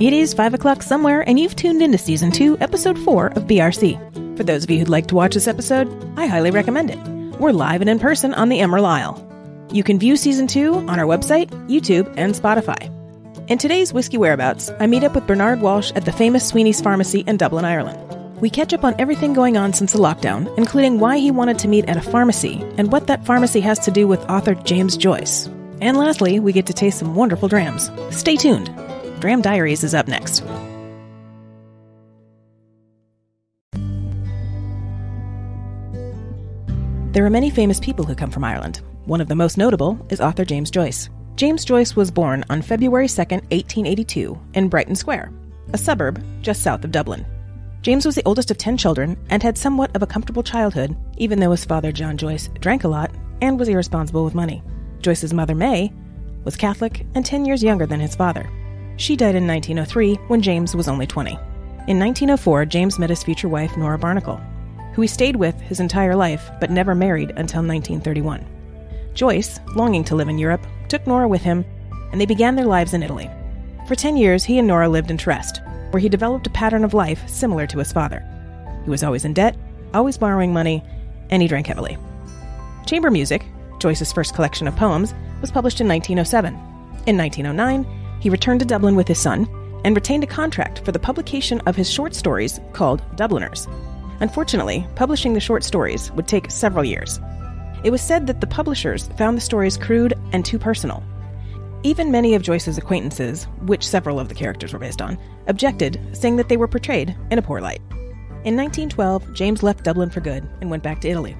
It is 5 o'clock somewhere, and you've tuned into Season 2, Episode 4 of BRC. For those of you who'd like to watch this episode, I highly recommend it. We're live and in person on the Emerald Isle. You can view Season 2 on our website, YouTube, and Spotify. In today's Whiskey Whereabouts, I meet up with Bernard Walsh at the famous Sweny's Pharmacy in Dublin, Ireland. We catch up on everything going on since the lockdown, including why he wanted to meet at a pharmacy and what that pharmacy has to do with author James Joyce. And lastly, we get to taste some wonderful drams. Stay tuned. Dram Diaries is up next. There are many famous people who come from Ireland. One of the most notable is author James Joyce. James Joyce was born on February 2, 1882, in Brighton Square, a suburb just south of Dublin. James was the oldest of 10 children and had somewhat of a comfortable childhood, even though his father, John Joyce, drank a lot and was irresponsible with money. Joyce's mother, May, was Catholic and 10 years younger than his father. She died in 1903 when James was only 20. In 1904, James met his future wife, Nora Barnacle, who he stayed with his entire life but never married until 1931. Joyce, longing to live in Europe, took Nora with him, and they began their lives in Italy. For 10 years, he and Nora lived in Trieste, where he developed a pattern of life similar to his father. He was always in debt, always borrowing money, and he drank heavily. Chamber Music, Joyce's first collection of poems, was published in 1907. In 1909, he returned to Dublin with his son and retained a contract for the publication of his short stories called Dubliners. Unfortunately, publishing the short stories would take several years. It was said that the publishers found the stories crude and too personal. Even many of Joyce's acquaintances, which several of the characters were based on, objected, saying that they were portrayed in a poor light. In 1912, James left Dublin for good and went back to Italy.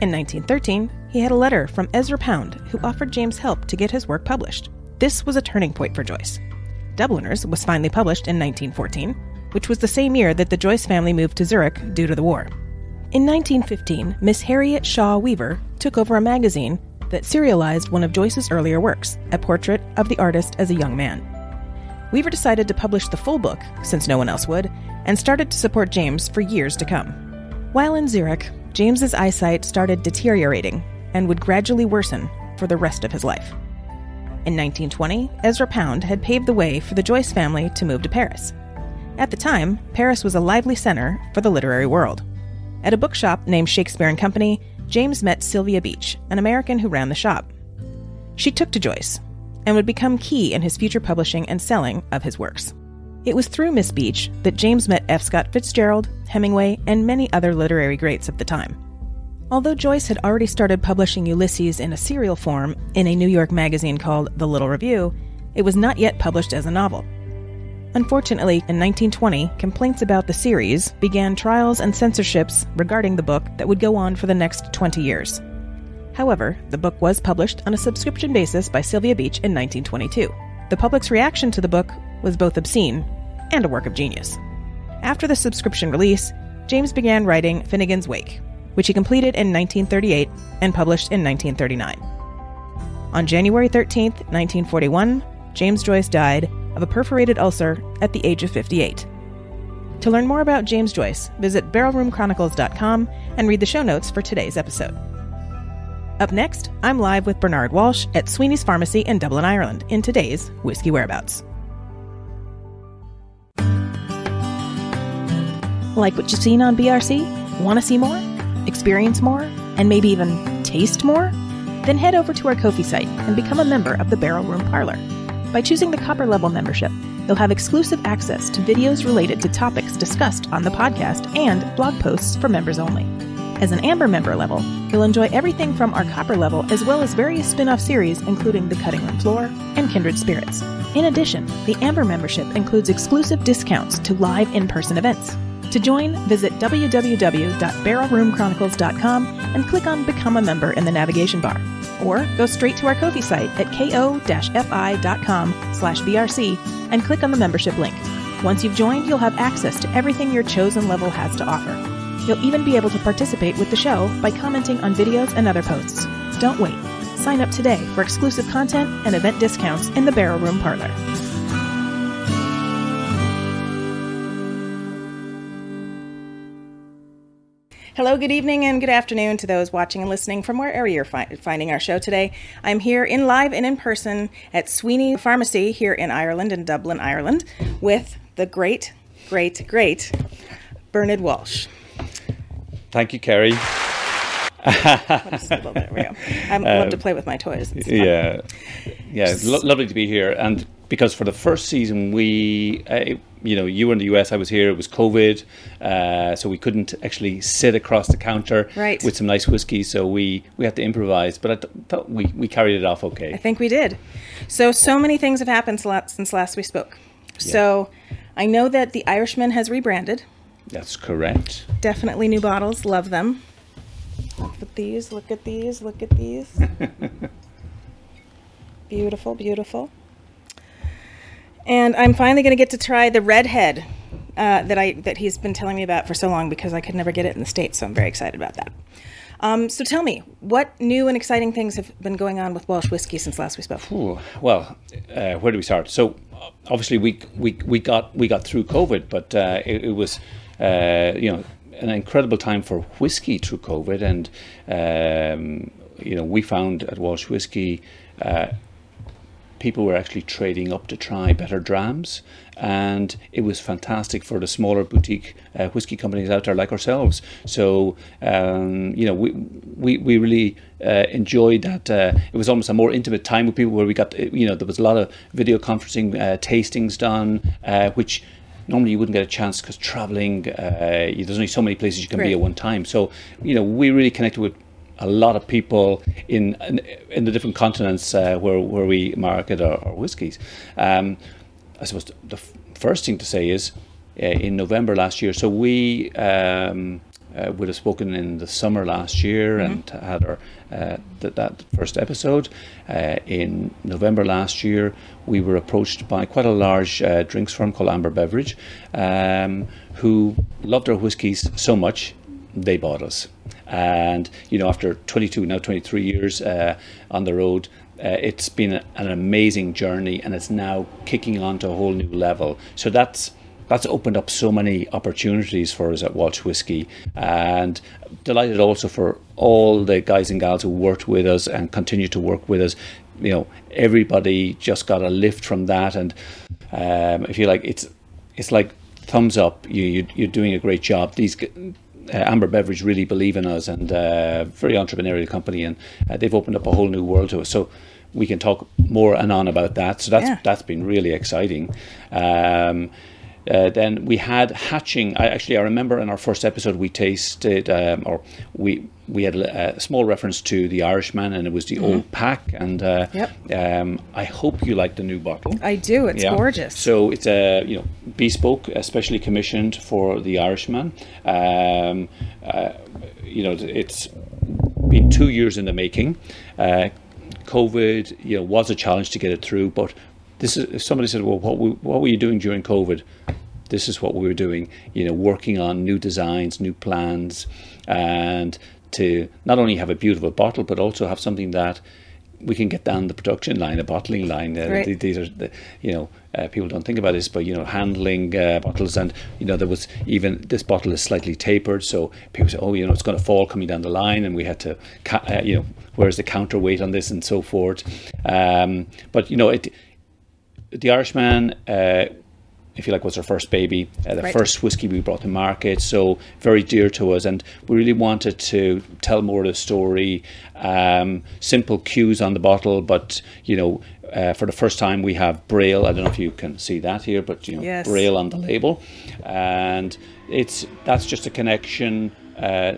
In 1913, he had a letter from Ezra Pound who offered James help to get his work published. This was a turning point for Joyce. Dubliners was finally published in 1914, which was the same year that the Joyce family moved to Zurich due to the war. In 1915, Miss Harriet Shaw Weaver took over a magazine that serialized one of Joyce's earlier works, a portrait of the artist as a young man. Weaver decided to publish the full book, since no one else would, and started to support James for years to come. While in Zurich, James's eyesight started deteriorating and would gradually worsen for the rest of his life. In 1920, Ezra Pound had paved the way for the Joyce family to move to Paris. At the time, Paris was a lively center for the literary world. At a bookshop named Shakespeare and Company, James met Sylvia Beach, an American who ran the shop. She took to Joyce and would become key in his future publishing and selling of his works. It was through Miss Beach that James met F. Scott Fitzgerald, Hemingway, and many other literary greats of the time. Although Joyce had already started publishing Ulysses in a serial form in a New York magazine called The Little Review, it was not yet published as a novel. Unfortunately, in 1920, complaints about the series began trials and censorships regarding the book that would go on for the next 20 years. However, the book was published on a subscription basis by Sylvia Beach in 1922. The public's reaction to the book was both obscene and a work of genius. After the subscription release, James began writing Finnegans Wake, which he completed in 1938 and published in 1939. On January 13, 1941, James Joyce died of a perforated ulcer at the age of 58. To learn more about James Joyce, visit barrelroomchronicles.com and read the show notes for today's episode. Up next, I'm live with Bernard Walsh at Sweny's Pharmacy in Dublin, Ireland, in today's Whiskey Whereabouts. Like what you've seen on BRC? Want to see more? Experience more? And maybe even taste more? Then head over to our Ko-fi site and become a member of the Barrel Room Parlor. By choosing the copper level membership, you'll have exclusive access to videos related to topics discussed on the podcast and blog posts for members only. As an Amber member level, you'll enjoy everything from our copper level as well as various spin off series, including The Cutting Room Floor and Kindred Spirits. In addition, the Amber membership includes exclusive discounts to live in person events. To join, visit www.barrelroomchronicles.com and click on Become a Member in the navigation bar. Or go straight to our Ko-fi site at ko-fi.com slash brc and click on the membership link. Once you've joined, you'll have access to everything your chosen level has to offer. You'll even be able to participate with the show by commenting on videos and other posts. Don't wait. Sign up today for exclusive content and event discounts in the Barrel Room Parlor. Hello, good evening, and good afternoon to those watching and listening from wherever you're fi- finding our show today. I'm here in live and in person at Sweny Pharmacy here in Ireland, in Dublin, Ireland, with the great, great, great Bernard Walsh. Thank you, Kerry. there we go. I love to um, play with my toys. Yeah, yeah, lo- lovely to be here. And because for the first season, we, uh, you know, you were in the US, I was here. It was COVID, uh, so we couldn't actually sit across the counter Right. with some nice whiskey. So we we had to improvise. But I th- thought we we carried it off okay I think we did. So, so many things have happened since since last we spoke. So, I know that the Irishman has rebranded. That's correct. Definitely new bottles. Love them. Look at these. Look at these. Look at these. beautiful, beautiful. And I'm finally going to get to try the redhead uh, that I that he's been telling me about for so long because I could never get it in the states. So I'm very excited about that. Um, so tell me, what new and exciting things have been going on with Walsh whiskey since last we spoke? Ooh, well, uh, where do we start? So uh, obviously we we we got we got through COVID, but uh, it, it was uh, you know an incredible time for whiskey through COVID, and um, you know we found at Walsh Whiskey. Uh, people were actually trading up to try better drams, and it was fantastic for the smaller boutique uh, whiskey companies out there like ourselves. So um, you know, we we, we really uh, enjoyed that. Uh, it was almost a more intimate time with people where we got you know there was a lot of video conferencing uh, tastings done, uh, which. Normally, you wouldn't get a chance because traveling. Uh, there's only so many places you can be at one time. So, you know, we really connected with a lot of people in in, in the different continents uh, where where we market our, our whiskies. Um, I suppose the, f- first thing to say is uh, in November last year. So we um, uh, would have spoken in the summer last year and had our uh, th- that first episode uh, in November last year. We were approached by quite a large uh, drinks firm called Amber Beverage, um, who loved our whiskies so much they bought us. And you know, after 22 now 23 years uh, on the road, uh, it's been a- an amazing journey, and it's now kicking on to a whole new level. So that's that's opened up so many opportunities for us at Walsh Whiskey, and delighted also for all the guys and gals who worked with us and continue to work with us. You know, everybody just got a lift from that, and um, I feel like it's it's like thumbs up. You, you you're doing a great job. These uh, Amber Beverage really believe in us and uh, very entrepreneurial company, and uh, they've opened up a whole new world to us. So we can talk more and on about that. So that's Yeah. that's been really exciting. Um, uh, then we had hatching. I actually I remember in our first episode we tasted um, or we we had a, a small reference to the Irishman and it was the old pack and uh, Yep. um, I hope you like the new bottle. I do. It's Yeah. gorgeous. So it's a you know bespoke, especially commissioned for the Irishman. Um, uh, you know, it's been two years in the making. Uh, COVID, you know, was a challenge to get it through, but this is. If somebody said, "Well, what we, what were you doing during COVID?" This is what we were doing. You know, working on new designs, new plans, and to not only have a beautiful bottle, but also have something that we can get down the production line, the bottling line. Uh, Right. These are, the, you know, uh, people don't think about this, but you know, handling uh, bottles, and you know, there was even this bottle is slightly tapered, so people say, oh, you know, it's going to fall coming down the line, and we had to, uh, you know, where's the counterweight on this, and so forth. Um, but you know, it, the Irishman. Uh, if you like, was our first baby, uh, the Right. first whiskey we brought to market, so very dear to us. And we really wanted to tell more of the story. Um, simple cues on the bottle, but you know, uh, for the first time we have Braille. I don't know if you can see that here, but you know, Yes. Braille on the label, and it's that's just a connection uh,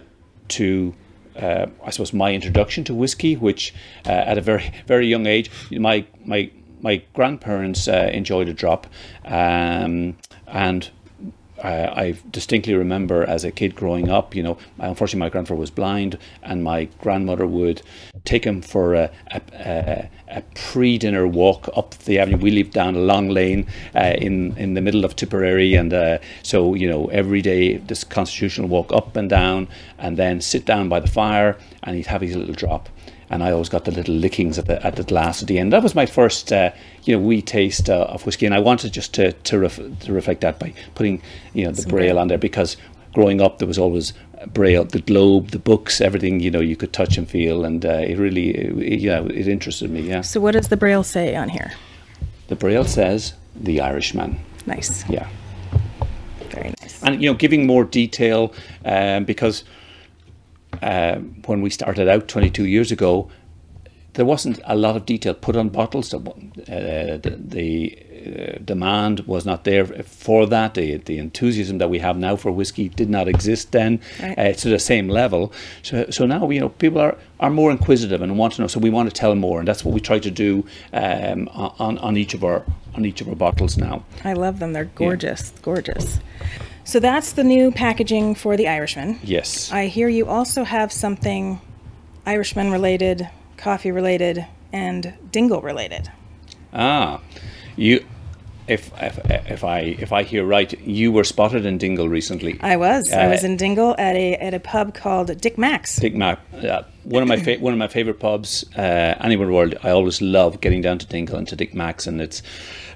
to. Uh, I suppose my introduction to whiskey, which uh, at a very very young age, my my my grandparents uh, enjoyed a drop, um, and uh, I distinctly remember as a kid growing up, you know, unfortunately my grandfather was blind, and my grandmother would take him for a, a, a, a pre-dinner walk up the avenue. We lived down a long lane uh, in in the middle of Tipperary, and uh, so you know every day this constitutional walk up and down, and then sit down by the fire, and he'd have his little drop and I always got the little lickings at the at the glass at the end. That was my first, uh, you know, wee taste uh, of whiskey, and I wanted just to to, ref- to reflect that by putting, you know, the braille on there because growing up, there was always Braille, the globe, the books, everything you know you could touch and feel, and uh, it really, it, you know, it interested me. Yeah. So, what does the Braille say on here? The Braille says the Irishman. Nice. Yeah. Very nice. and you know giving more detail um, because uh, when we started out 22 years ago there wasn't a lot of detail put on bottles uh, the, the uh, demand was not there for that the, the enthusiasm that we have now for whiskey did not exist then Right. uh, to the same level so, so now you know people are, are more inquisitive and want to know so we want to tell more and that's what we try to do um, on, on each of our on each of our bottles now I love them. They're gorgeous. Gorgeous. So, that's the new packaging for the Irishman. yes I hear you also have something Irishman related, coffee related, and dingle related. Ah, you. If, if if I if I hear right, you were spotted in Dingle recently. I was. I Uh, was in Dingle at a at a pub called Dick Mack's. Dick Mack, uh, one of my fa- one of my favorite pubs uh, anywhere in the world. I always love getting down to Dingle and to Dick Mack's, and it's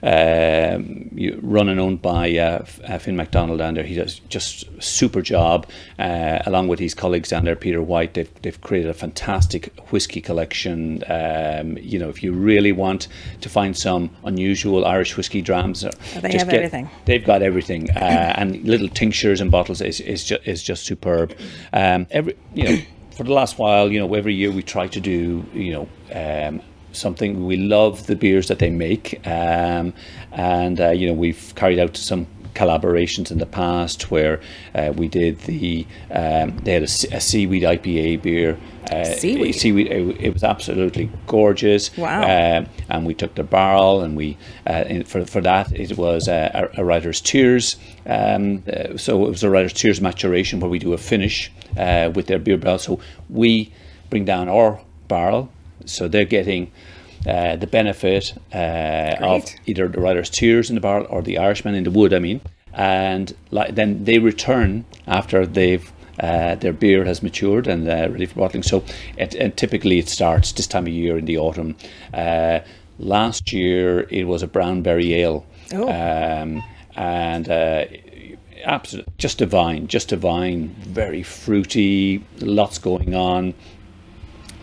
um, run and owned by uh, uh, Finn MacDonnell down there. He does just a super job, uh, along with his colleagues down there, Peter White. They've, they've created a fantastic whiskey collection. Um, you know, if you really want to find some unusual Irish whiskey drams, uh, they have everything. They've got everything, uh, and little tinctures and bottles is is, ju- is just superb. Um, every you know, for the last while, you know, every year we try to do you know. Um, Something we love the beers that they make, um, and uh, you know we've carried out some collaborations in the past where uh, we did the um, they had a, a seaweed IPA beer. Uh, Seaweed? seaweed. It, it was absolutely gorgeous. Wow. Um, and we took the barrel and we uh, in, for for that it was uh, a, a writer's tears. Um, uh, so it was a writer's tears maturation where we do a finish uh, with their beer barrel. So we bring down our barrel, so they're getting. Uh, the benefit uh, of either the writer's tears in the barrel or the Irishman in the wood, I mean, and like, then they return after they've uh, their beer has matured and uh, ready for bottling. So, it, and typically it starts this time of year in the autumn. Uh, last year it was a brown berry ale, Oh. um, and uh, absolutely just divine, just divine, very fruity, lots going on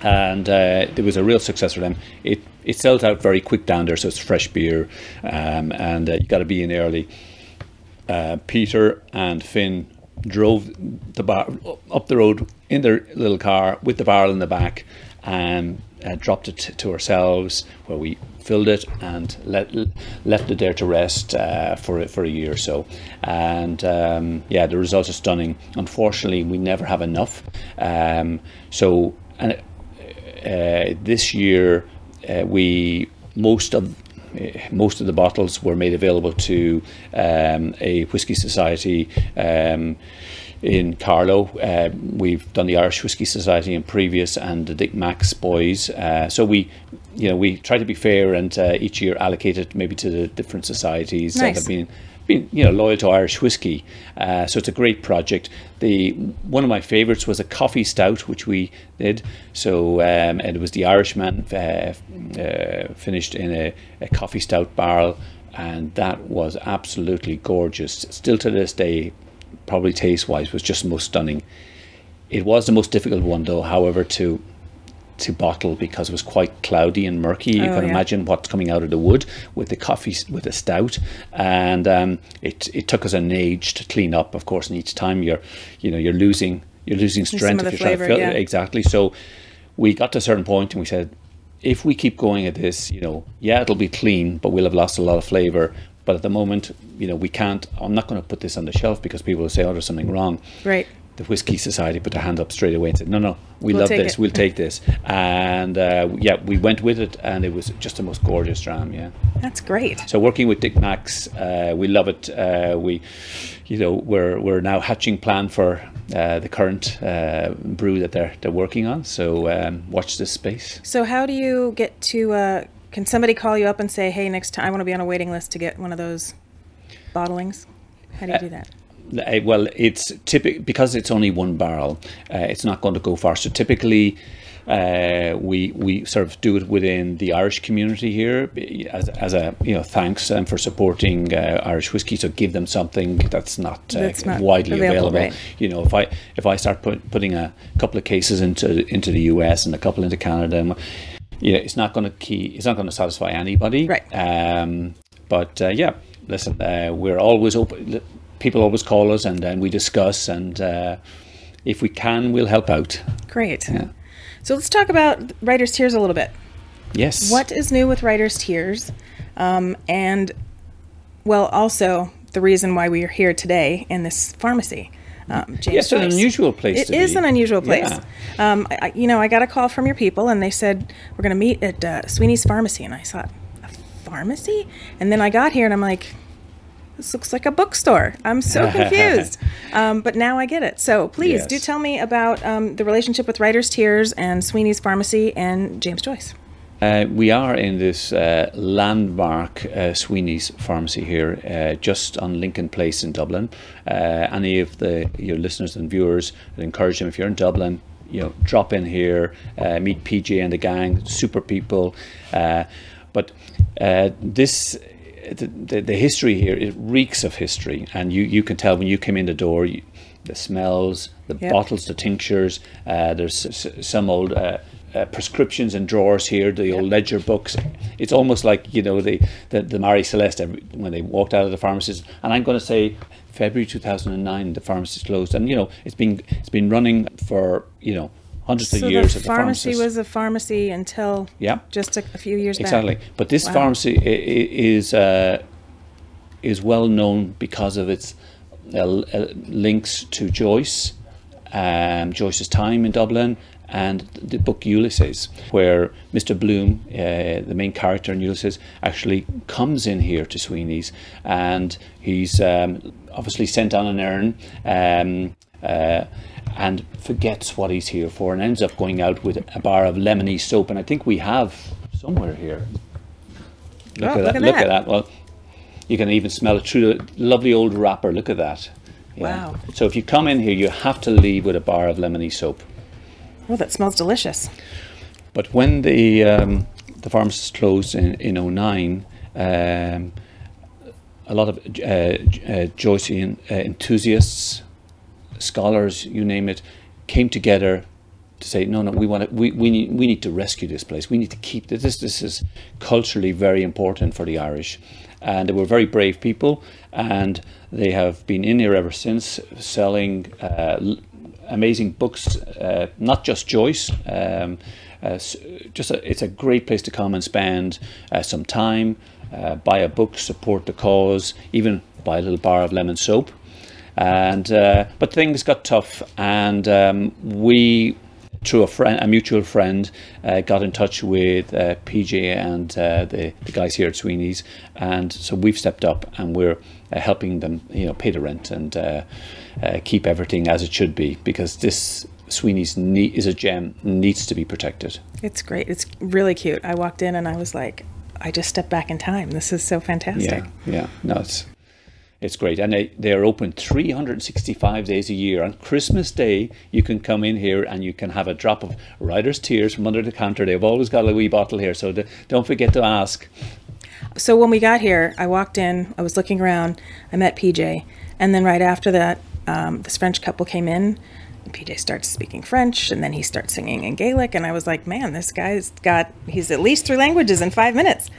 and uh, there was a real success for them. It it sells out very quick down there, so it's fresh beer, um, and uh, you got to be in early. Uh, Peter and Finn drove the bar up the road in their little car with the barrel in the back, and uh, dropped it to ourselves, where we filled it and let, left it there to rest uh, for for a year or so. And um, yeah, the results are stunning. Unfortunately, we never have enough. Um, so and this year uh, we most of uh, most of the bottles were made available to um, a whiskey society um, in Carlow. Uh, we've done the Irish Whiskey Society in previous and the Dick Mack's boys. Uh, so we, you know, we try to be fair and uh, each year allocate it maybe to the different societies that have been been you know loyal to Irish whiskey. Uh, so it's a great project. The one of my favourites was a coffee stout, which we did. So um, it was the Irishman uh, uh, finished in a, a coffee stout barrel, and that was absolutely gorgeous. Still to this day, probably taste wise, was just most stunning. It was the most difficult one though, however, to to bottle because it was quite cloudy and murky. You Oh, can yeah. imagine what's coming out of the wood with the coffee with the stout, and um, it it took us an age to clean up, of course. And each time you're, you know, you're losing you're losing strength if you're trying to fill yeah. exactly. So we got to a certain point and we said, if we keep going at this, you know, yeah, it'll be clean, but we'll have lost a lot of flavour. But at the moment, you know, we can't. I'm not going to put this on the shelf because people will say, "Oh, there's something wrong." Right. The Whiskey Society put their hand up straight away and said, "No, no, we We'll love this. it." We'll take this." And uh, yeah, we went with it, and it was just the most gorgeous dram. Yeah. That's great. So working with Dick Mack's, uh, we love it. Uh, we, you know, we're we're now hatching plan for uh, the current uh, brew that they're they're working on. So um, watch this space. So, how do you get to? Uh, can somebody call you up and say, "Hey, next time I want to be on a waiting list to get one of those bottlings"? How do you do that? Uh, well, it's typical because it's only one barrel. Uh, it's not going to go far. So typically, Uh, we we sort of do it within the Irish community here as, as a you know thanks um, for supporting uh, Irish whiskey. So give them something that's not, uh, That's not widely available, available. right. You know, if I if I start put, putting a couple of cases into into the US and a couple into Canada, and, you know, it's not going to key. It's not going to satisfy anybody. Right. Um, but uh, yeah, listen, uh, we're always open. People always call us, and then we discuss, and uh, if we can, we'll help out. Great. Yeah. So let's talk about Writer's Tears a little bit. Yes. What is new with Writer's Tears? Um, and, well, also the reason why we are here today in this pharmacy. Um, James Yes, an unusual place It is be. an unusual place. Yeah. Um, I- you know, I got a call from your people, and they said we're going to meet at uh, Sweny's Pharmacy, and I thought, a pharmacy? And then I got here, and I'm like, this looks like a bookstore. I'm so confused. um, but now I get it. So please Yes. do tell me about um, the relationship with Writer's Tears and Sweny's Pharmacy and James Joyce. Uh, we are in this uh, landmark uh, Sweny's pharmacy here, uh, just on Lincoln Place in Dublin. Uh, any of the your listeners and viewers, I'd encourage them if you're in Dublin, you know, drop in here, uh, meet PJ and the gang, super people. Uh, but uh, this. The, the, the history here it reeks of history, and you, you can tell when you come in the door. You, the smells, the Yep. bottles, the tinctures. Uh, there's s- some old uh, uh, prescriptions and drawers here, the old ledger books. It's almost like you know the the, the Marie Celeste when they walked out of the pharmacist. And I'm going to say February 2009, the pharmacist closed, and you know it's been it's been running for you know hundreds So of years. the at the pharmacy pharmacist. was a pharmacy until Yeah. just a, a few years ago. Exactly. back. But this Wow. pharmacy is uh, is well known because of its uh, uh, links to Joyce, um, Joyce's time in Dublin, and the book Ulysses, where Mr. Bloom, uh, the main character in Ulysses, actually comes in here to Sweny's, and he's um, obviously sent on an errand. Um, uh, and forgets what he's here for and ends up going out with a bar of lemony soap. And I think we have somewhere here. Look Oh, at look that. at Look at that. Well, you can even smell it through the lovely old wrapper. Look at that. Wow. So if you come in here, you have to leave with a bar of lemony soap. Oh, that smells delicious. But when the um, the pharmacist closed in in 09, um, a lot of uh, uh, Joycean uh, enthusiasts, scholars, you name it, came together to say, no, no, we want to, we, we need we need to rescue this place. We need to keep this. This this is culturally very important for the Irish, and they were very brave people, and they have been in here ever since, selling. Uh, amazing books, uh, not just Joyce. Um, uh, just a, it's a great place to come and spend uh, some time, uh, buy a book, support the cause, even buy a little bar of lemon soap. And uh, but things got tough, and um, we, through a friend, a mutual friend, uh, got in touch with uh, PJ and uh, the, the guys here at Sweny's, and so we've stepped up and we're uh, helping them, you know, pay the rent and uh, uh, keep everything as it should be because this Sweny's ne- is a gem, needs to be protected. It's great. It's really cute. I walked in and I was like, I just stepped back in time. This is so fantastic. Yeah, yeah, no, it's it's great, and they they are open 365 days a year. On Christmas Day, you can come in here and you can have a drop of Writers' Tears from under the counter. They've always got a wee bottle here, so don't forget to ask. So when we got here, I walked in, I was looking around, I met PJ, and then right after that, um, this French couple came in. PJ starts speaking French, and then he starts singing in Gaelic, and I was like, "Man, this guy's got he's at least three languages in five minutes."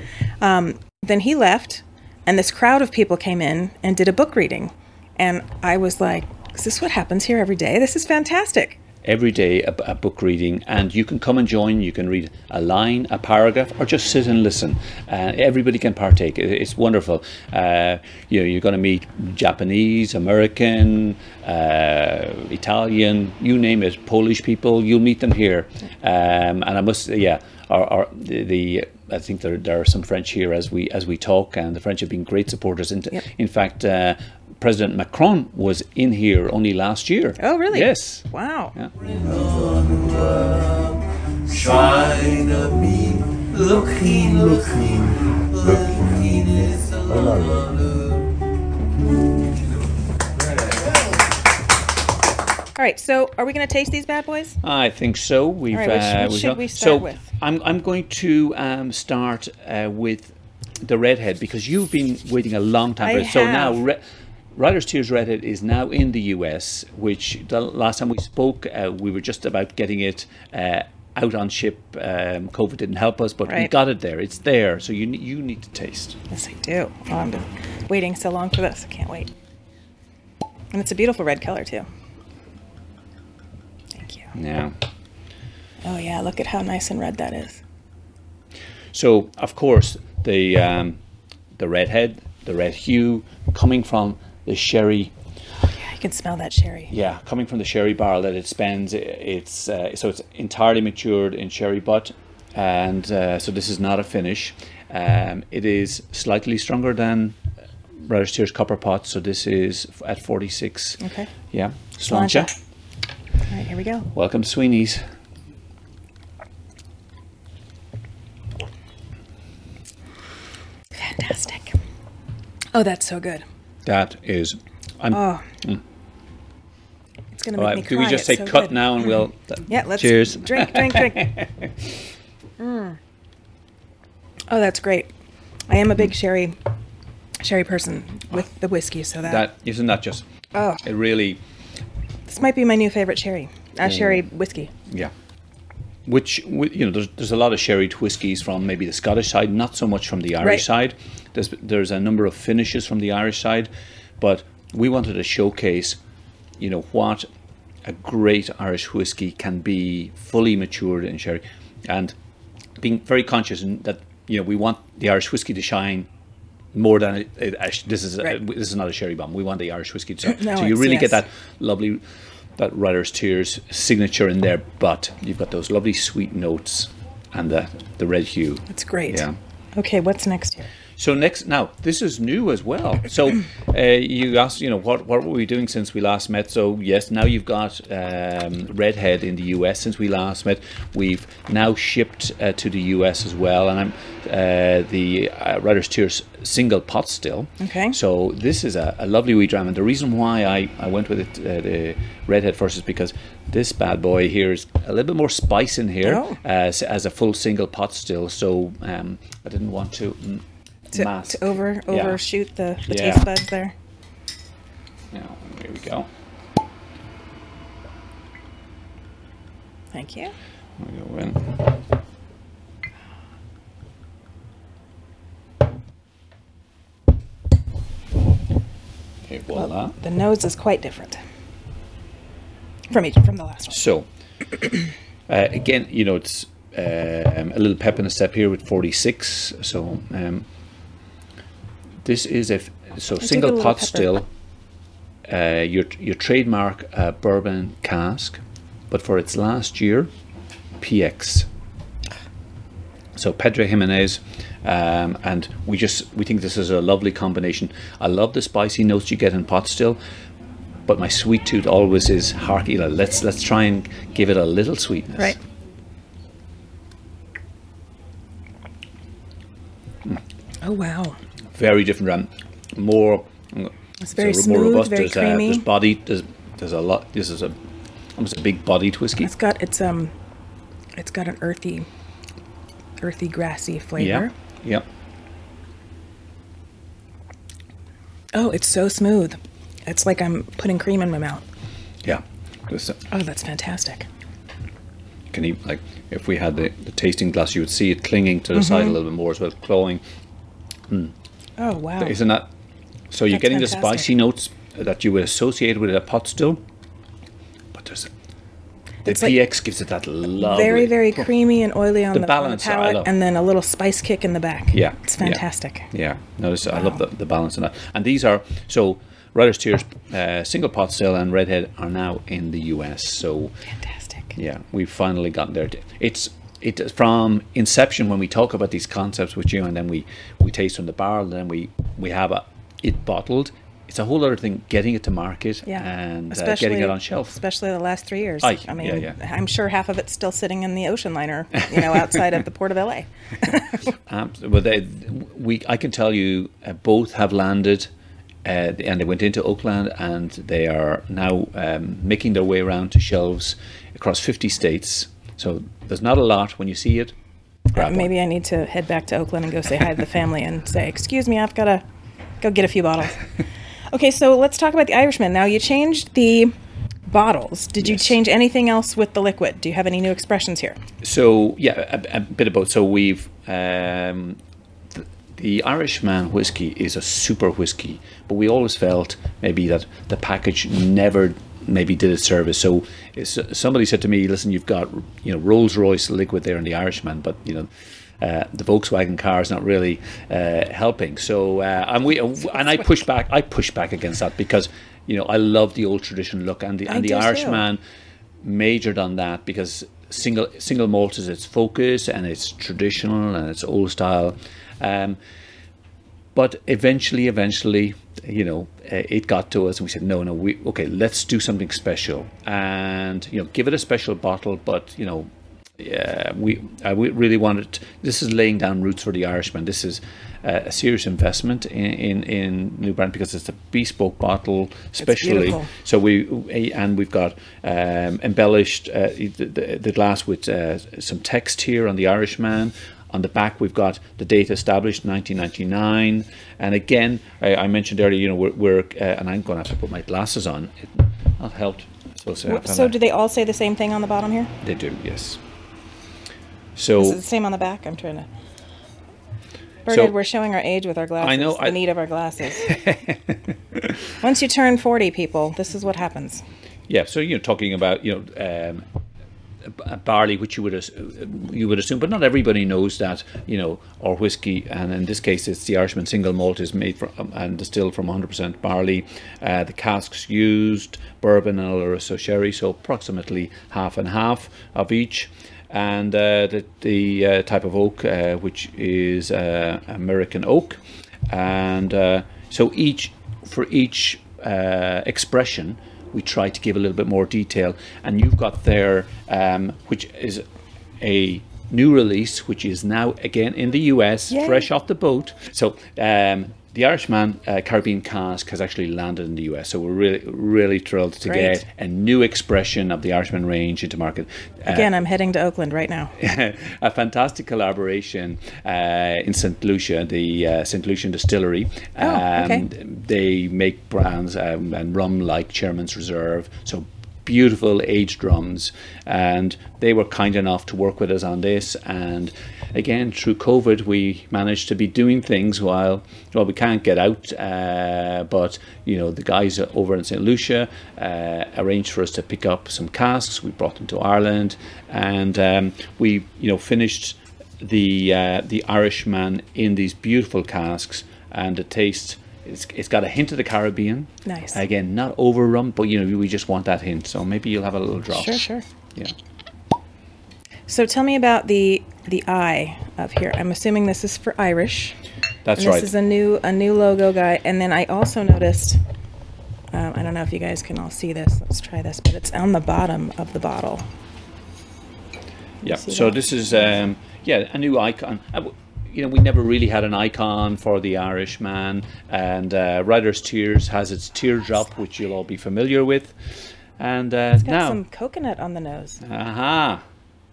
Um, then he left, and this crowd of people came in and did a book reading, and I was like, "Is this what happens here every day? This is fantastic." Every day, a, a book reading, and you can come and join. You can read a line, a paragraph, or just sit and listen. Uh, everybody can partake. It- It's wonderful. Uh, you know, you're going to meet Japanese, American, uh, Italian, you name it, Polish people. You'll meet them here. Um, and I must, yeah, our, the, the I think there, there are some French here as we as we talk, and the French have been great supporters. In, Yep. in fact, uh, President Macron was in here only last year. Oh, really? Yes. Wow. Yeah. All right. So, are we going to taste these bad boys? I think so. We've, All right, which- uh, which we've should got- we start so with? I'm, I'm going to um, start uh, with the redhead because you've been waiting a long time for I it. So now. Re- Writers' Tears Redhead is now in the US, which the last time we spoke, uh, we were just about getting it uh, out on ship. Um, COVID didn't help us, but we got it there. It's there. So you, you need to taste. Yes, I do. Oh, I'm waiting so long for this. I can't wait. And it's a beautiful red color too. Thank you. Yeah. Oh yeah, look at how nice and red that is. So of course the um, the redhead, the red hue, coming from the sherry Yeah, you can smell that sherry. Yeah, coming from the sherry barrel that it spends, it's uh, so it's entirely matured in sherry butt, and uh, so this is not a finish. Um, it is slightly stronger than Writers' Tears Copper Pot, so this is at forty six. Okay. Yeah, Sláinte. sláinte. All right, here we go. Welcome, Sweny's. Fantastic. Oh, that's so good. That is. I'm. Oh. It's gonna all make right, me do we just say so cut good. now and we'll? Yeah, let's Cheers. drink, drink, drink. mm. Oh, that's great. I am a big sherry sherry person with the whiskey, so that, That isn't that just. oh, It really. this might be my new favorite sherry. Uh, sherry whiskey. Yeah. Which you know, there's there's a lot of sherry whiskies from maybe the Scottish side, not so much from the Irish Right. side. There's there's a number of finishes from the Irish side, but we wanted to showcase, you know, what a great Irish whiskey can be fully matured in sherry, and being very conscious that you know we want the Irish whiskey to shine more than it, this is a, Right. this is not a sherry bomb. We want the Irish whiskey to shine. No, so you really get that lovely that Writers' Tears signature in there, but you've got those lovely sweet notes and the the red hue. That's great. Yeah. Okay, what's next here? So next, now this is new as well. So uh, you asked, you know, what what were we doing since we last met? So yes, now you've got um, Redhead in the US since we last met. We've now shipped uh, to the US as well, and I'm uh, the uh, Writers' Tears single pot still. Okay. So this is a, a lovely wee dram, and the reason why I, I went with it uh, the Redhead first is because this bad boy here is a little bit more spice in here Oh. as, as a full single pot still. So um, I didn't want to. mm, To, mask. to over Yeah. overshoot the, the Yeah. taste buds there. Now, here we go. Thank you. We go in. Okay, voila. The nose is quite different from each from the last one. So, uh, again, you know, it's um, a little pep in the step here with 46. So, um, this is a so a single pot still. Uh, your your trademark uh, bourbon cask, but for its last year, PX. So Pedro Ximénez, um, and we just we think this is a lovely combination. I love the spicy notes you get in pot still, but my sweet tooth always is hearty. You know, let's let's try and give it a little sweetness. Right. Oh wow. Very different rum. More. It's very so smooth, very there's, uh, creamy. there's body. There's there's a lot. This is a almost a big bodied whiskey. It's got it's um it's got an earthy earthy grassy flavor. Yeah. Yeah. Oh, it's so smooth. It's like I'm putting cream in my mouth. Yeah. Uh, Oh, that's fantastic. can you like if we had the, the tasting glass, you would see it clinging to the side Mm-hmm. a little bit more as well, clawing. Oh wow. Isn't that? So you're getting the spicy notes that you would associate with a pot still, but there's a the It's like PX gives it that lovely, very, very creamy and oily on The the, balance, on the palate, and then a little spice kick in the back. Yeah, it's fantastic. Yeah, notice I love the, the balance in that. And these are so Writers' Tears uh, single pot still and Redhead are now in the US. So Fantastic. yeah, we've finally gotten there. It's it from inception when we talk about these concepts with you, and then we we taste from the barrel, and then we we have a, it bottled. It's a whole other thing getting it to market Yeah, and uh, getting it on shelf. Especially the last three years. Aye, I mean, yeah, yeah. I'm sure half of it's still sitting in the ocean liner, you know, outside of the port of LA. Um, well, they, we I can tell you uh, both have landed uh, and they went into Oakland, and they are now um, making their way around to shelves across 50 states. So there's not a lot when you see it. One. Maybe I need to head back to Oakland and go say hi to the family and say, "Excuse me, I've got to go get a few bottles." okay, so let's talk about the Irishman. Now you changed the bottles. Did you change anything else with the liquid? Do you have any new expressions here? So yeah, a, a bit of both. So we've um, th- the Irishman whiskey is a super whiskey, but we always felt maybe that the package never maybe did a service. So somebody said to me, "Listen, you've got you know Rolls Royce liquid there in the Irishman, but you know." Uh, the Volkswagen car is not really uh, helping, so uh, and we and I push back. I push back against that because you know I love the old tradition look, and the I and the do too. Irishman majored on that because single single malt is its focus and it's traditional and it's old style. Um, but eventually, eventually, you know, uh, it got to us, and we said, no, no, we okay, let's do something special, and you know, give it a special bottle, but you know. Yeah, we I really wanted. This is laying down roots for the Irishman. This is uh, a serious investment in, in in New Brand because it's a bespoke bottle, especially. So we and we've got um, embellished uh, the, the, the glass with uh, some text here on the Irishman. On the back, we've got the date established 1999, and again, I, I mentioned earlier, you know, we're, we're uh, and I'm going to have to put my glasses on. It not helped. So, so, So do they all say the same thing on the bottom here? they do, yes. So Is it the same on the back? I'm trying to. Bernard, So- we're showing our age with our glasses. I know, the I- need of our glasses. Once you turn 40, people, this is what happens. Yeah, so you're talking about you know um, barley, which you would you would assume, but not everybody knows that you know, or whiskey, and in this case, it's the Irishman single malt is made from um, and distilled from 100% barley. Uh, the casks used bourbon and Oloroso sherry, so approximately half and half of each. And uh, the, the uh, type of oak, uh, which is uh, American oak, and so each for each uh, expression we try to give a little bit more detail and you've got there um, which is a new release which is now again in the US Yay. fresh off the boat so um, the Irishman uh, Caribbean cask has actually landed in the US so we're really really thrilled to Great. get a new expression of the Irishman range into market Uh, Again, I'm heading to Oakland right now. a fantastic collaboration uh, in St. Lucia, the uh, St. Lucian Distillery. Oh, okay. And They make brands um, and rum like Chairman's Reserve. So beautiful aged rums. And they were kind enough to work with us on this. And again, through COVID, we managed to be doing things while, well, we can't get out. Uh, but, you know, the guys over in St. Lucia uh, arranged for us to pick up some casks. We brought them to Ireland. And um, we, you know, finished the uh, the Irishman in these beautiful casks, and the taste. It's, it's got a hint of the Caribbean. Nice. Again, not over rum, but you know we just want that hint. So maybe you'll have a little drop. Sure, sure. Yeah. So tell me about the the eye of here. I'm assuming this is for Irish. That's this right. is a new a new logo guy. And then I also noticed. Um, I don't know if you guys can all see this. Let's try this, but it's on the bottom of the bottle. yeah. So that? this is um, yeah a new icon. You know, we never really had an icon for the Irishman, and uh, Writers' Tears has its teardrop, which you'll all be familiar with. And uh, It's got now, some coconut on the nose. aha,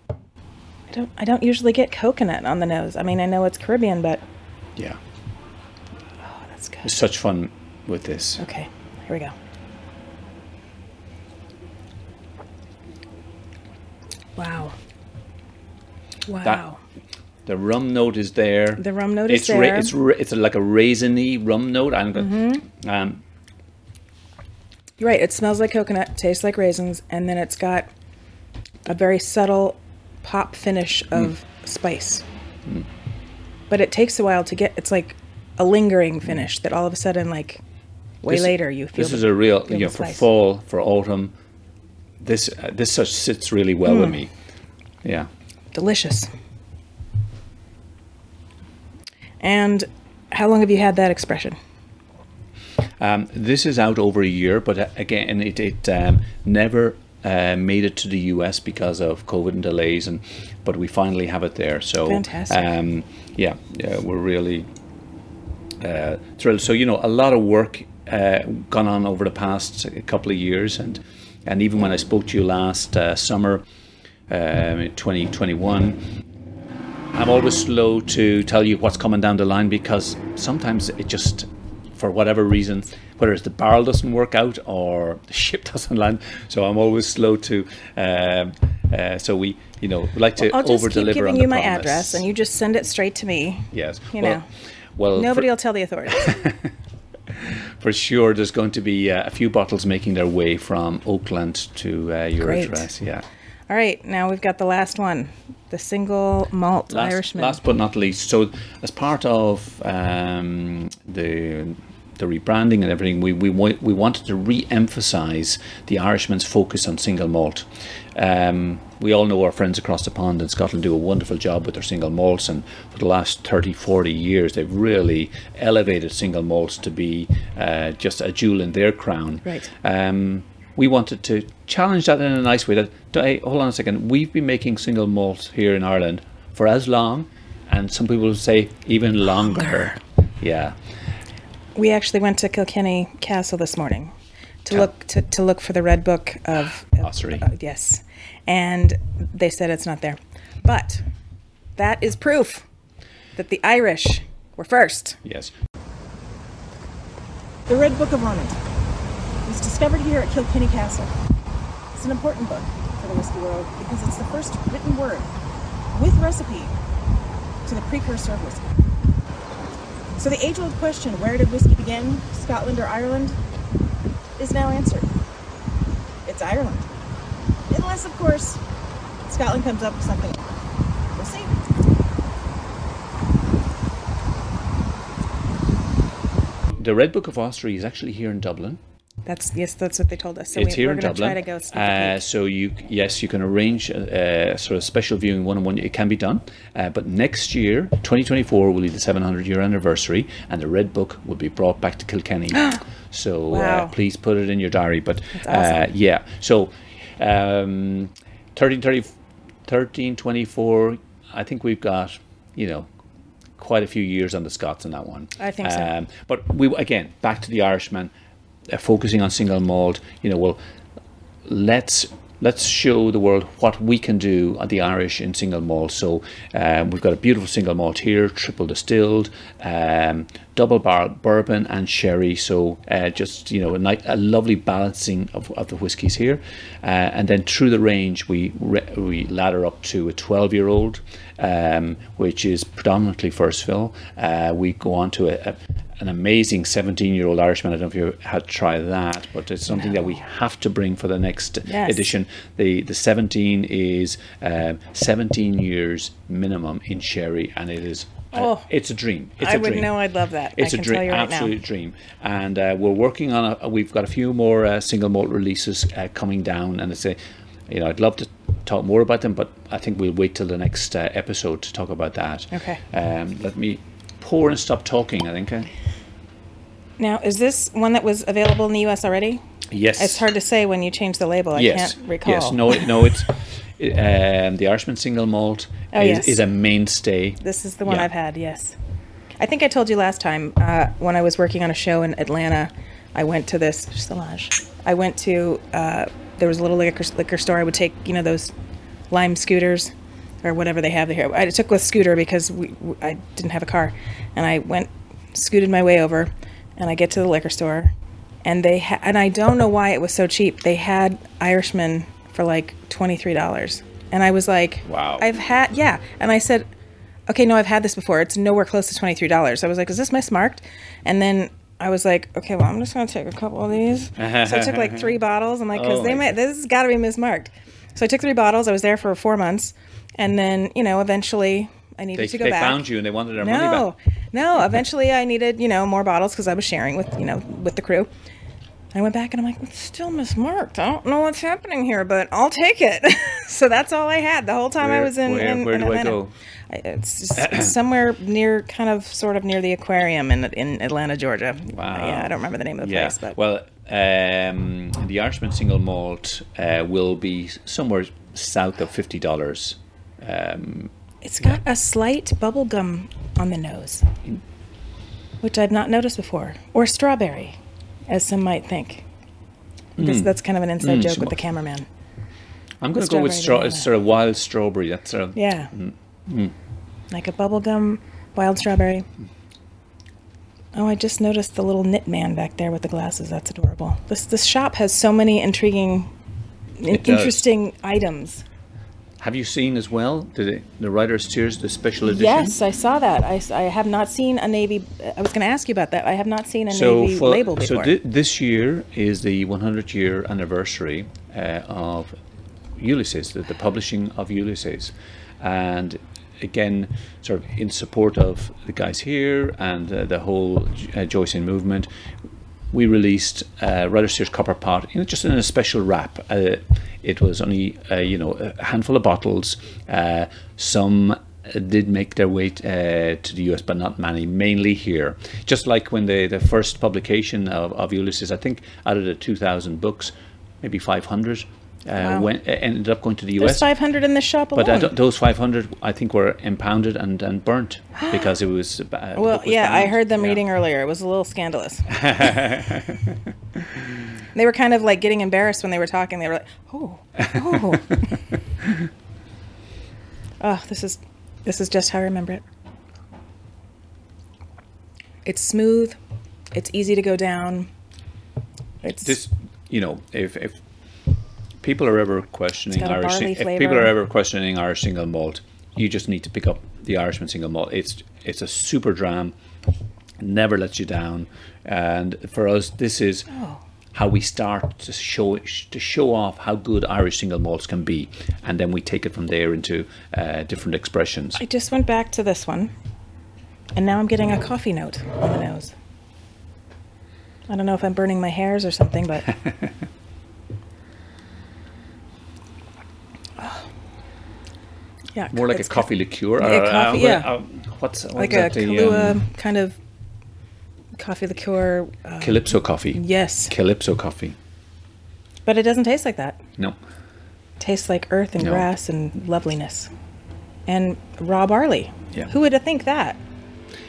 I don't I don't usually get coconut on the nose. I mean, I know it's Caribbean, but yeah, oh, that's good. it's such fun with this. Okay, here we go. Wow. Wow. The rum note is there. The rum note is it's ra- there. it's ra- it's like a raisiny rum note. I'm going. Mm-hmm. Um, You're right. It smells like coconut, tastes like raisins, and then it's got a very subtle pop finish Mm. of spice. But it takes a while to get. It's like a lingering finish that all of a sudden, like way This- later, you feel. this the- is a real, you know, for spice. fall, for autumn. This uh, this such sits really well Mm. with me. Yeah. delicious. And how long have you had that expression? Um, this is out over a year, but uh, again, it, it um, never uh, made it to the US because of COVID and delays, and but we finally have it there. So, Fantastic. Um, yeah, yeah, we're really uh, thrilled. So, you know, a lot of work uh, gone on over the past couple of years, and and even when I spoke to you last uh, summer, um, 2021. I'm always slow to tell you what's coming down the line because sometimes it just, for whatever reason, whether it's the barrel doesn't work out or the ship doesn't land, so I'm always slow to. Um, uh, so we, you know, we like to I'll just over keep deliver giving you my promise. address, and you just send it straight to me. yes, you well, know. well, Nobody for, will tell the authorities. for sure, there's going to be uh, a few bottles making their way from Oakland to uh, your Great. address. Yeah. All right, now we've got the last one, the single malt last, Irishman. Last but not least, so as part of um, the the rebranding and everything, we we we wanted to re-emphasize the Irishman's focus on single malt. Um, we all know our friends across the pond in Scotland do a wonderful job with their single malts, and for the last 30, 40 years, they've really elevated single malts to be uh, just a jewel in their crown. Right. Um, we wanted to challenge that in a nice way. That hey, hold on a second, we've been making single malt here in Ireland for as long, and some people say even longer. Yeah, we actually went to Kilkenny Castle this morning to Ca- look to, to look for the red book of Ossory. uh, yes, and they said it's not there, but that is proof that the Irish were first. yes. The Red Book of Ormond was discovered here at Kilkenny Castle. It's an important book for the whiskey world because it's the first written word with recipe to the precursor of whiskey. So the age-old question, where did whiskey begin, Scotland or Ireland, is now answered. It's Ireland. Unless, of course, Scotland comes up with something. We'll see. The Red Book of Ossory is actually here in Dublin. That's yes, that's what they told us. So it's we, in going to Dublin. try to go uh, so you, yes, you can arrange a, a sort of special viewing one on one. It can be done, uh, but next year, 2024, will be the 700 year anniversary, and the Red Book will be brought back to Kilkenny. so Wow. uh, please put it in your diary. But uh, awesome. yeah, so um, 1330, 1324. I think we've got you know quite a few years on the Scots on that one. I think so. Um, but we again back to the Irishman, uh, focusing on single malt. You know, well, let's let's show the world what we can do at the Irish in single malt. So um, we've got a beautiful single malt here, triple distilled, um, double barrel bourbon and sherry. So uh, just you know a, ni- a lovely balancing of, of the whiskies here, uh, and then through the range we re- we ladder up to a twelve year old. Um, which is predominantly first fill. Uh, we go on to a, a, an amazing 17 year old Irishman. I don't know if you had tried that, but it's something that we have to bring for the next Yes. edition. The the 17 is um 17 years minimum in sherry, and it is. uh, Oh. it's a dream. It's I a would dream. know I'd love that. It's I a dream, right now. absolute dream. And uh, we're working on a. We've got a few more uh, single malt releases uh, coming down, and it's a. You know, I'd love to talk more about them, but I think we'll wait till the next uh, episode to talk about that. Okay. Um, let me pour and stop talking. I think. Uh, Now, is this one that was available in the U.S. already? yes. It's hard to say when you change the label. I yes. can't recall. Yes. No. No. It's um, the Irishman single malt Oh, is, yes. is a mainstay. This is the one Yeah. I've had. Yes. I think I told you last time uh, when I was working on a show in Atlanta. I went to this Solage. I went to uh, there was a little liquor liquor store. I would take you know those lime scooters or whatever they have here. I took a scooter because we, I didn't have a car, and I went scooted my way over, and I get to the liquor store, and they ha- and I don't know why it was so cheap. They had Irishman for like twenty three dollars, and I was like, Wow. I've had yeah, and I said, okay, no, I've had this before. It's nowhere close to twenty three dollars. I was like, is this mismarked? And then. I was like, okay, well, I'm just gonna take a couple of these. so I took like three bottles. I'm like, because Oh they might, this has got to be mismarked. So I took three bottles. I was there for four months, and then you know, eventually I needed They, to go back. they found you and they wanted their money No, back. no. Eventually, I needed you know more bottles because I was sharing with you know with the crew. I went back and I'm like, it's still mismarked. I don't know what's happening here, but I'll take it. so that's all I had the whole time I was in. where- in, where in do I Atlanta. go? I- It's just it's somewhere near, kind of, sort of near the aquarium in in Atlanta, Georgia. Wow. Yeah, I don't remember the name of the Yeah. place, but Well, um, the Irishman single malt uh, will be somewhere south of fifty dollars. Um, it's got a slight bubble gum on the nose, which I've not noticed before, or strawberry. As some might think. This, that's kind of an inside Mm, joke with the cameraman. I'm going to go with banana. sort of wild strawberry. That's sort of Yeah. Mm. Like a bubblegum wild strawberry. Oh, I just noticed the little knit man back there with the glasses. That's adorable. This this shop has so many intriguing, in- It does. interesting items. Have you seen as well the the Writers' Tears, the special edition? Yes, I saw that. I, I have not seen a navy. I was going to ask you about that. I have not seen a So navy for, label so before. thi- this year is the 100 year anniversary uh, of Ulysses, the, the publishing of Ulysses, and again, sort of in support of the guys here and uh, the whole uh, Joycean movement. We released uh, Writers' Tears Copper Pot, you know, just in a special wrap. Uh, it was only, uh, you know, a handful of bottles. Uh, some uh, did make their way uh, to the US, but not many, mainly here. Just like when the, the first publication of, of Ulysses, I think out of the 2,000 books, maybe 500 uh, Wow. went, uh, ended up going to the There's US. 500 in this shop alone. But those 500, I think, were impounded and, and burnt because it was. Uh, well, was yeah, I heard them Yeah. reading earlier. It was a little scandalous. they were kind of like getting embarrassed when they were talking. They were like, "Oh, oh." oh, this is this is just how I remember it. It's smooth. It's easy to go down. It's This, you know, if if people are ever questioning Irish, if people are ever questioning Irish single malt, you just need to pick up the Irishman single malt. It's it's a super dram, never lets you down, and for us, this is. Oh. How we start to show to show off how good Irish single malts can be, and then we take it from there into uh, different expressions. I just went back to this one, and now I'm getting a coffee note on the nose. I don't know if I'm burning my hairs or something, but. Yeah, More like a coffee liqueur. Yeah, or, uh, coffee, uh, yeah. uh, what's what like a that, the, Kahlua um, kind of coffee liqueur. Uh, Calypso coffee. yes, Calypso coffee. but it doesn't taste like that. No. tastes like earth and No. grass and loveliness, and raw barley. Yeah. Who would have think that?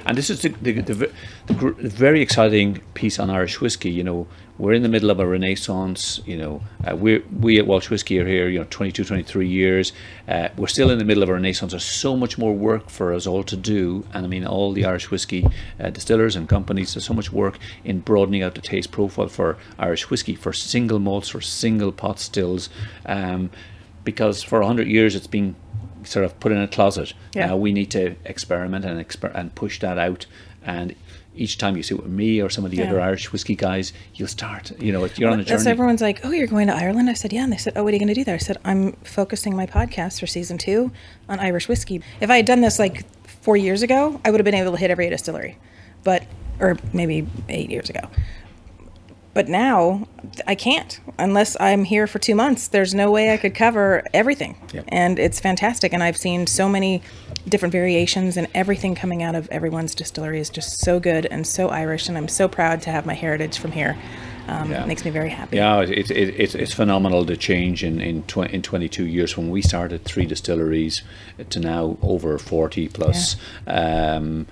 And this is the, the, the, ve- the very exciting piece on Irish whiskey. You know, we're in the middle of a renaissance. You know, uh, we we at Walsh Whiskey are here, you know, 22, 23 years. Uh, we're still in the middle of a renaissance. There's so much more work for us all to do. And I mean, all the Irish whiskey uh, distillers and companies, there's so much work in broadening out the taste profile for Irish whiskey, for single malts, for single pot stills. Um, because for 100 years it's been sort of put in a closet. Yeah. Now we need to experiment and exper- and push that out. And each time you see it with me or some of the Yeah. other Irish whiskey guys, you'll start. You know, you're on a As journey. everyone's like, "Oh, you're going to Ireland?" I said, "Yeah." And they said, "Oh, what are you going to do there?" I said, "I'm focusing my podcast for season two on Irish whiskey. If I had done this like four years ago, I would have been able to hit every distillery, but or maybe eight years ago. But now I can't unless I'm here for two months. There's no way I could cover everything, Yep. and it's fantastic. And I've seen so many different variations, and everything coming out of everyone's distillery is just so good and so Irish. And I'm so proud to have my heritage from here. Um, Yeah. It makes me very happy. Yeah, it, it, it's it's phenomenal the change in in, tw- in 22 years when we started three distilleries to now over 40 plus. Um,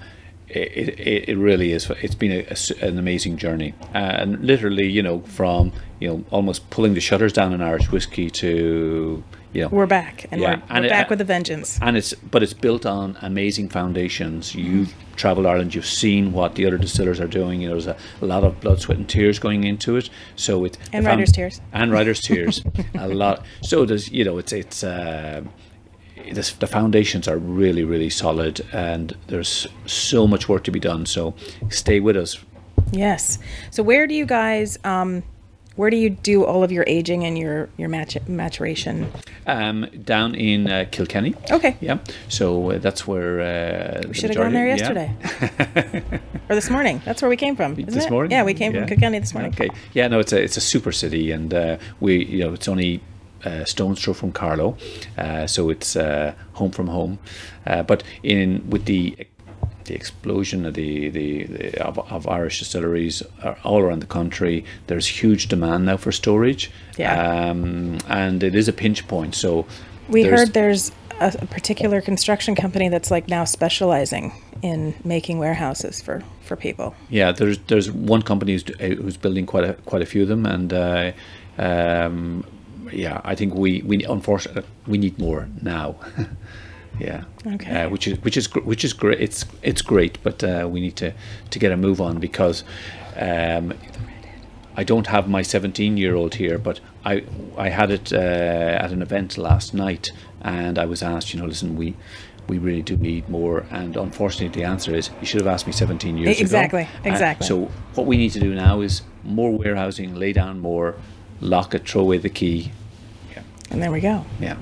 it, it, it really is. It's been a, a an amazing journey, and literally, you know, from you know almost pulling the shutters down on Irish whiskey to you know We're back, and Yeah, we're, and we're it- back uh, with a vengeance. and it's but it's built on amazing foundations. You've traveled Ireland, you've seen what the other distillers are doing. You know, there's a, a lot of blood, sweat, and tears going into it. So it And writer's tears. and writers' tears, a lot. So there's you know it's it's. Uh, this, the foundations are really really solid and there's so much work to be done so stay with us Yes. So where do you guys, um, where do you do all of your aging and your your mat- maturation? um, down in uh, Kilkenny Okay. yeah so uh, that's where uh, We should have gone there yesterday. or this morning. That's where we came from. Isn't this it? morning? Yeah, we came Yeah. from Kilkenny this morning. Okay. Yeah, no, it's a it's a super city, and uh, we you know it's only uh, stone's throw from Carlow, uh, so it's uh, home from home. Uh, but in with the the explosion of the, the, the of, of Irish distilleries all around the country, there's huge demand now for storage. Yeah. Um, and it is a pinch point. So We there's- heard there's a, a particular construction company that's like now specializing in making warehouses for, for people. Yeah, there's there's one company who's, who's building quite a quite a few of them, and uh, um, yeah, I think we we unfortunately we need more now. yeah. Okay. Uh, which is which is which is great. It's it's great, but uh, we need to to get a move on because. Um, I don't have my 17 year old here, but I I had it uh, at an event last night, and I was asked, you know, listen, we we really do need more, and unfortunately, the answer is you should have asked me 17 years Exactly, ago. Exactly, exactly. so what we need to do now is more warehousing, lay down more, lock it, throw away the key. Yeah, And there we go. yeah.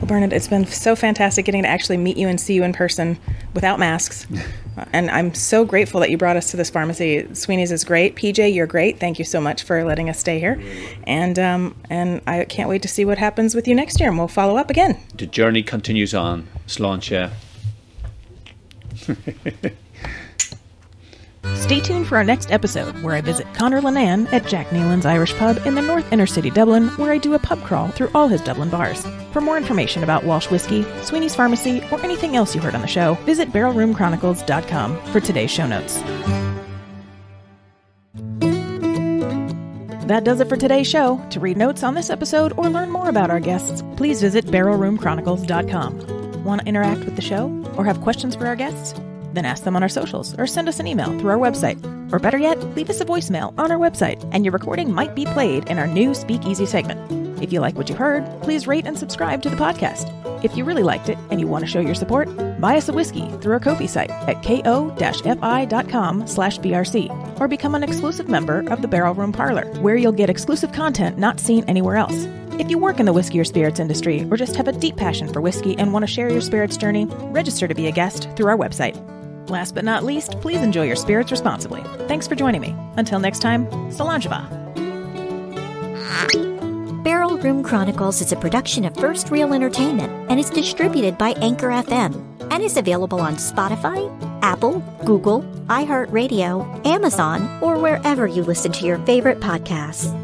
Well, Bernard, it's been so fantastic getting to actually meet you and see you in person without masks. And I'm so grateful that you brought us to this pharmacy. Sweny's is great. PJ, you're great. Thank you so much for letting us stay here. And um, and I can't wait to see what happens with you next year, and we'll follow up again. The journey continues on. Sláinte. Stay tuned for our next episode, where I visit Connor Lenan at Jack Nealon's Irish Pub in the North Inner City, Dublin, where I do a pub crawl through all his Dublin bars. For more information about Walsh Whiskey, Sweny's Pharmacy, or anything else you heard on the show, visit BarrelRoomChronicles.com for today's show notes. That does it for today's show. To read notes on this episode or learn more about our guests, please visit BarrelRoomChronicles.com. Want to interact with the show or have questions for our guests? Then ask them on our socials or send us an email through our website. Or better yet, leave us a voicemail on our website, and your recording might be played in our new Speakeasy segment. If you like what you heard, please rate and subscribe to the podcast. If you really liked it and you want to show your support, buy us a whiskey through our Ko-fi site at ko-fi.com slash brc or become an exclusive member of the Barrel Room Parlor, where you'll get exclusive content not seen anywhere else. If you work in the whiskey or spirits industry or just have a deep passion for whiskey and want to share your spirits journey, register to be a guest through our website. Last but not least, please enjoy your spirits responsibly. Thanks for joining me. Until next time, Sláinte mhaith. Barrel Room Chronicles is a production of First Reel Entertainment and is distributed by Anchor FM and is available on Spotify, Apple, Google, iHeartRadio, Amazon, or wherever you listen to your favorite podcasts.